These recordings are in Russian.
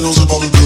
dans un bar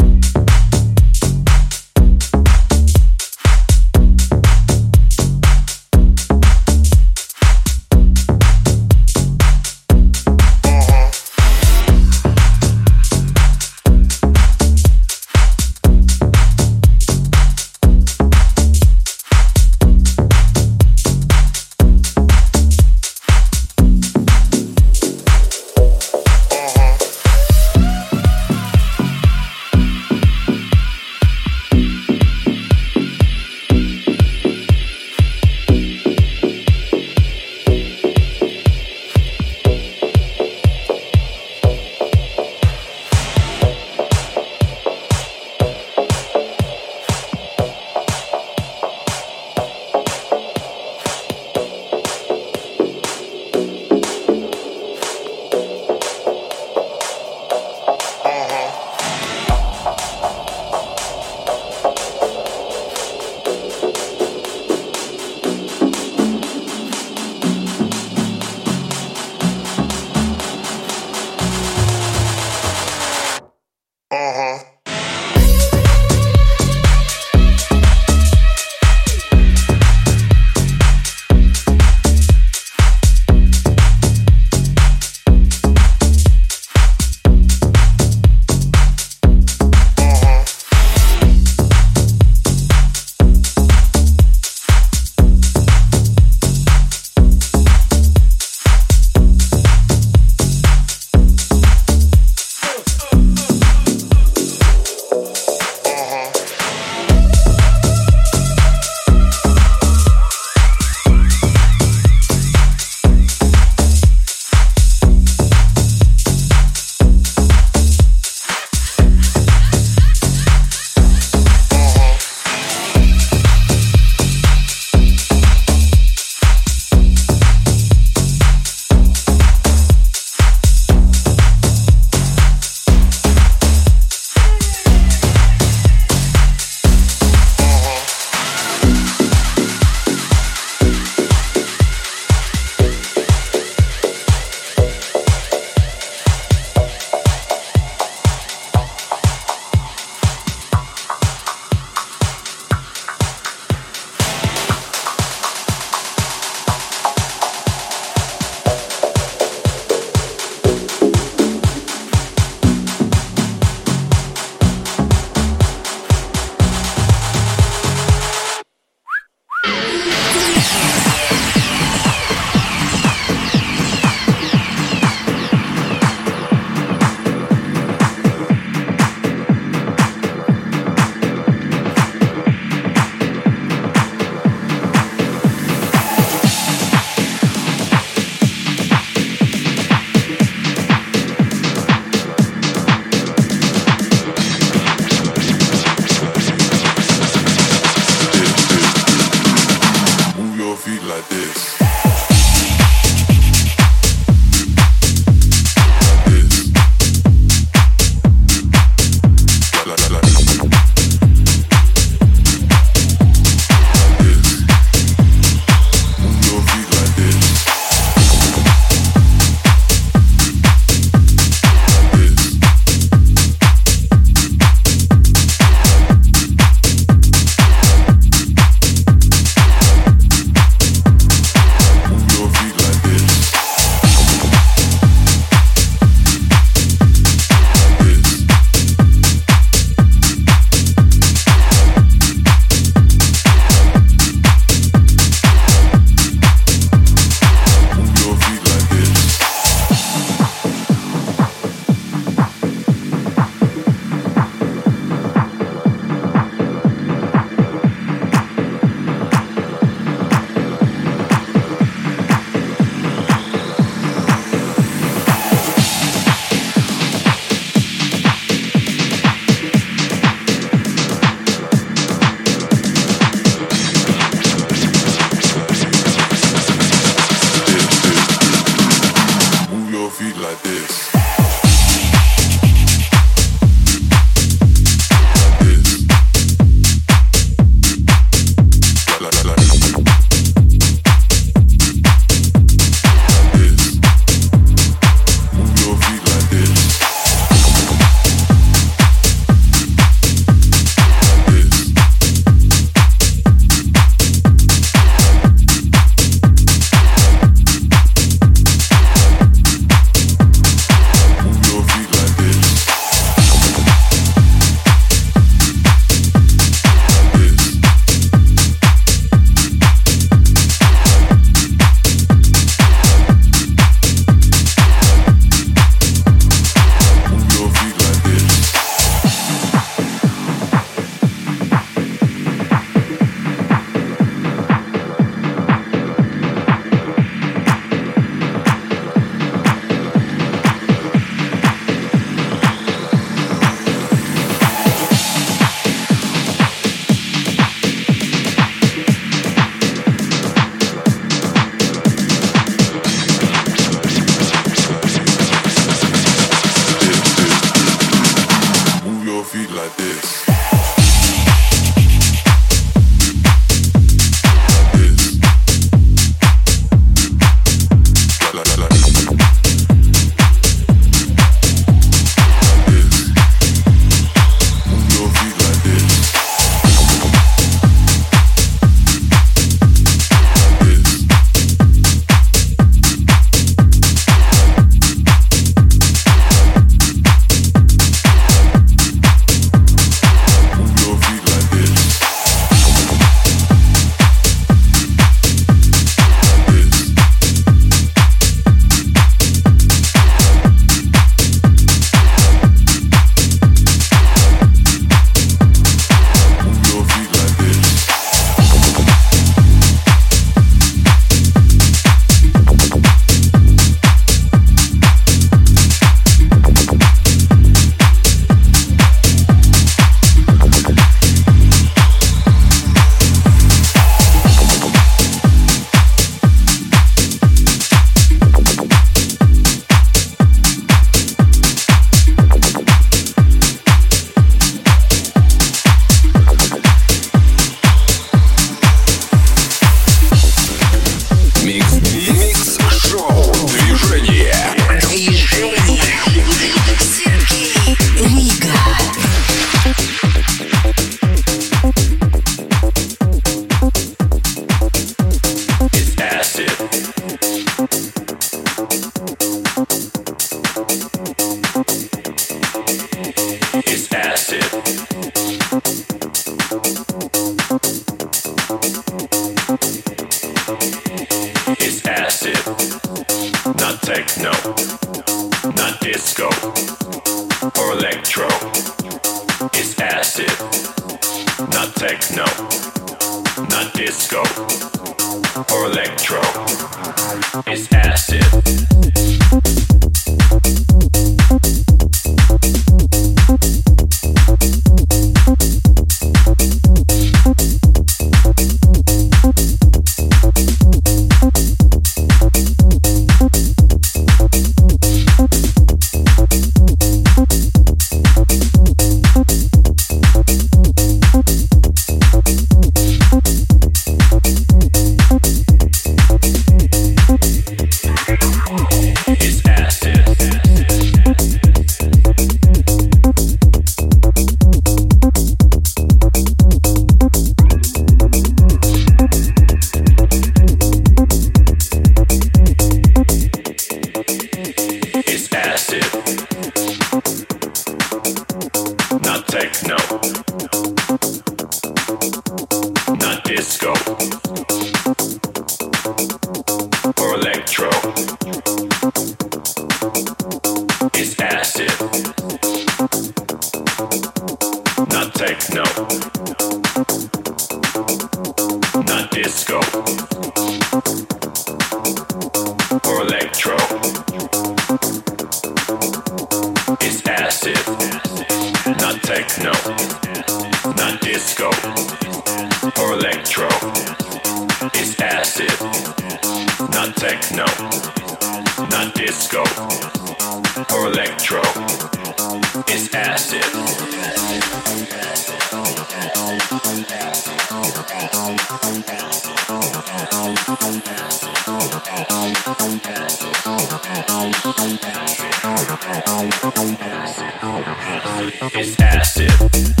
It's acid.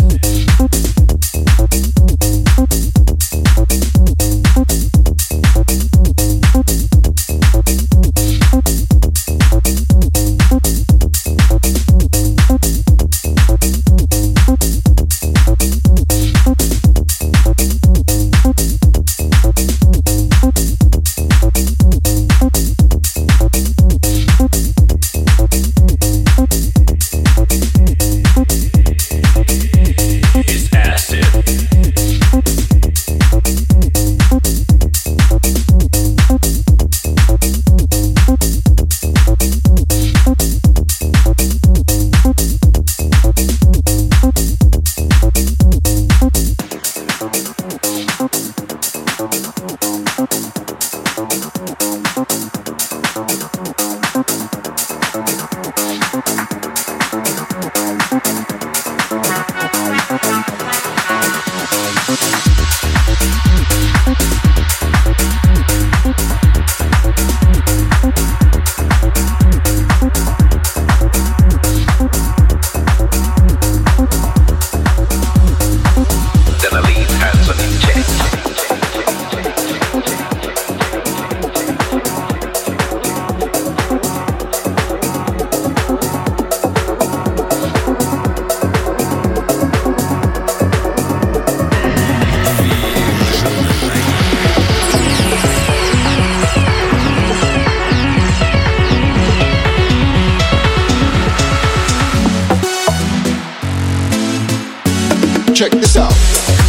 check this out.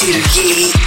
Silky.